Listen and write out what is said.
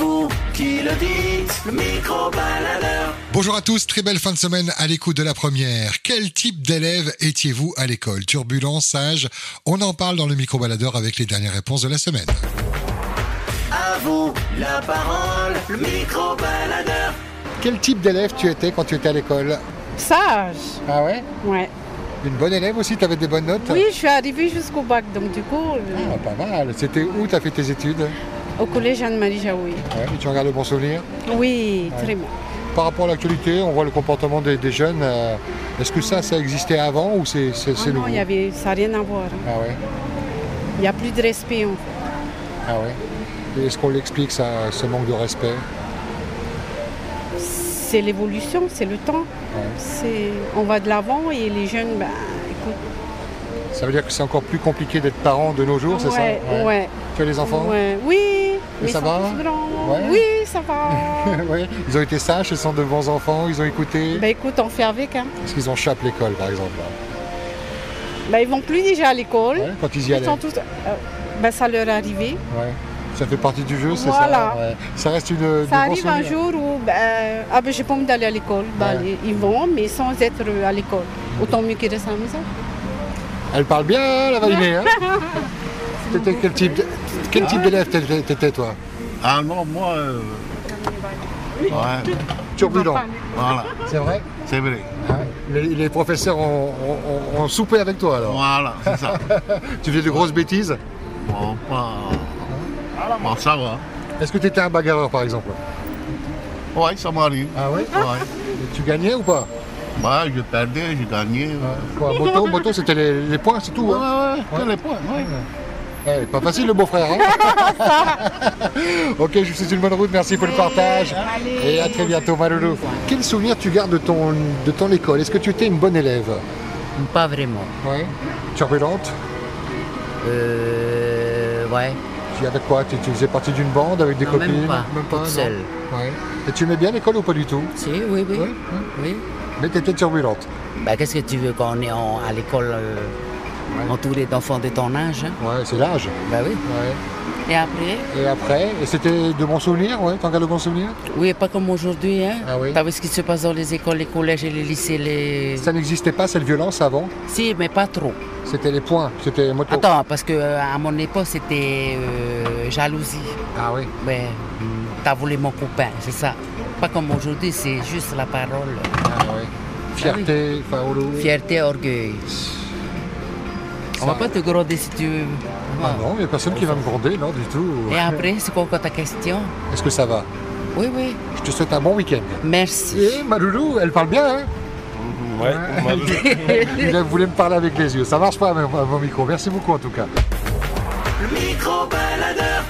vous qui le dites, le micro-baladeur. Bonjour à tous, très belle fin de semaine à l'écoute de la première. Quel type d'élève étiez-vous à l'école? Turbulent, sage On en parle dans le micro-baladeur avec les dernières réponses de la semaine. À vous la parole, le micro-baladeur. Quel type d'élève tu étais quand tu étais à l'école? Sage, Ah ouais? Ouais. Une bonne élève aussi Tu avais des bonnes notes Oui, je suis arrivée jusqu'au bac, donc du coup, euh, Ah, pas mal. C'était où tu as fait tes études au collège Anne-Marie Jaoui. Ouais, et Tu en gardes de bons souvenirs Oui, très bien. Par rapport à l'actualité, on voit le comportement des, des jeunes. euh, Est-ce que ça, ça existait avant ou c'est Ah non, nouveau il y avait, ça n'a rien à voir. Ah ouais Il n'y a plus de respect. en fait. Ah ouais Est-ce qu'on l'explique, ce manque de respect? C'est l'évolution, c'est le temps. On va de l'avant et les jeunes, ben, écoute. Ça veut dire que c'est encore plus compliqué d'être parent de nos jours, c'est ouais, ça ouais, Tu as les enfants? Ouais. Oui, Et ça ils va. Ouais. Oui, ça va. Ouais, Ils ont été sages, ce sont de bons enfants, ils ont écouté? ben écoute, on fait avec. Hein. Est-ce qu'ils ont chape l'école, par exemple Ben, ils vont plus déjà à l'école. Ouais, Quand ils y Ils allaient sont tous, ben, ça leur est arrivé. Ça fait partie du jeu, c'est Voilà. ça Ouais. Ça reste une. Ça arrive un jour où ben, ah ben, j'ai pas envie d'aller à l'école. Ben, Ouais. ils vont, mais sans être à l'école. Autant mieux qu'ils restent à la maison. Elle parle bien, la Valinée. Hein T'étais quel type de- quel type d'élève t'étais, t'étais, toi? Ah non, moi. euh, Ouais, Turbulent. voilà, C'est vrai? C'est vrai. Hein les, les professeurs ont, ont- ont- ont soupé avec toi alors. Voilà, c'est ça. Tu faisais de grosses bêtises? Bon, pas. Bon, ça va. Est-ce que tu étais un bagarreur par exemple Ouais, ça m'arrive. Ah ouais Ouais. Et Tu gagnais ou pas Bah, je perdais, je gagnais. Quoi, Moto, moto c'était les, les points, c'est tout. Ouais, Hein ouais, ouais, que les points, ouais. Eh, pas facile le beau-frère. Hein ok, je vous souhaite une bonne route, merci pour le partage. Et à très bientôt, Maloulou. Quel souvenir tu gardes de ton, de ton école? Est-ce que tu étais une bonne élève? Pas vraiment. Oui. Turbulente? Euh, ouais. Tu avec quoi tu, tu faisais partie d'une bande avec des Non, copines même pas, toute non seule. Ouais. Et tu aimais bien l'école ou pas du tout Si, oui, oui. Ouais. oui. Mais tu étais turbulente. Bah, qu'est-ce que tu veux quand on est en- à l'école euh, entouré d'enfants de ton âge hein? Ouais, c'est l'âge. Bah oui. Ouais. Et après Et après, et c'était de bons souvenirs, ouais T'en gardes de bons souvenirs? Oui, pas comme aujourd'hui. Hein? Ah oui. T'as vu ce qui se passe dans les écoles, les collèges et les lycées les... Ça n'existait pas cette violence avant? Si, mais pas trop. C'était les points, c'était moto. Attends, parce que euh, à mon époque, c'était euh, jalousie. Ah oui. Ouais, t'as volé mon copain, c'est ça. Pas comme aujourd'hui, c'est juste la parole. Ah oui. Fierté, Paolo. Fierté, orgueil. On va pas te gronder si tu veux. Ah non, il n'y a personne qui va me gronder, non, du tout. Et après, c'est quoi encore ta question? Est-ce que ça va? Oui, oui. Je te souhaite un bon week-end. Merci. Et ma loulou, elle parle bien, hein Ouais, Il voulait me parler avec les yeux. Ça marche pas, à mon micro. Merci beaucoup, en tout cas. Le micro-baladeur.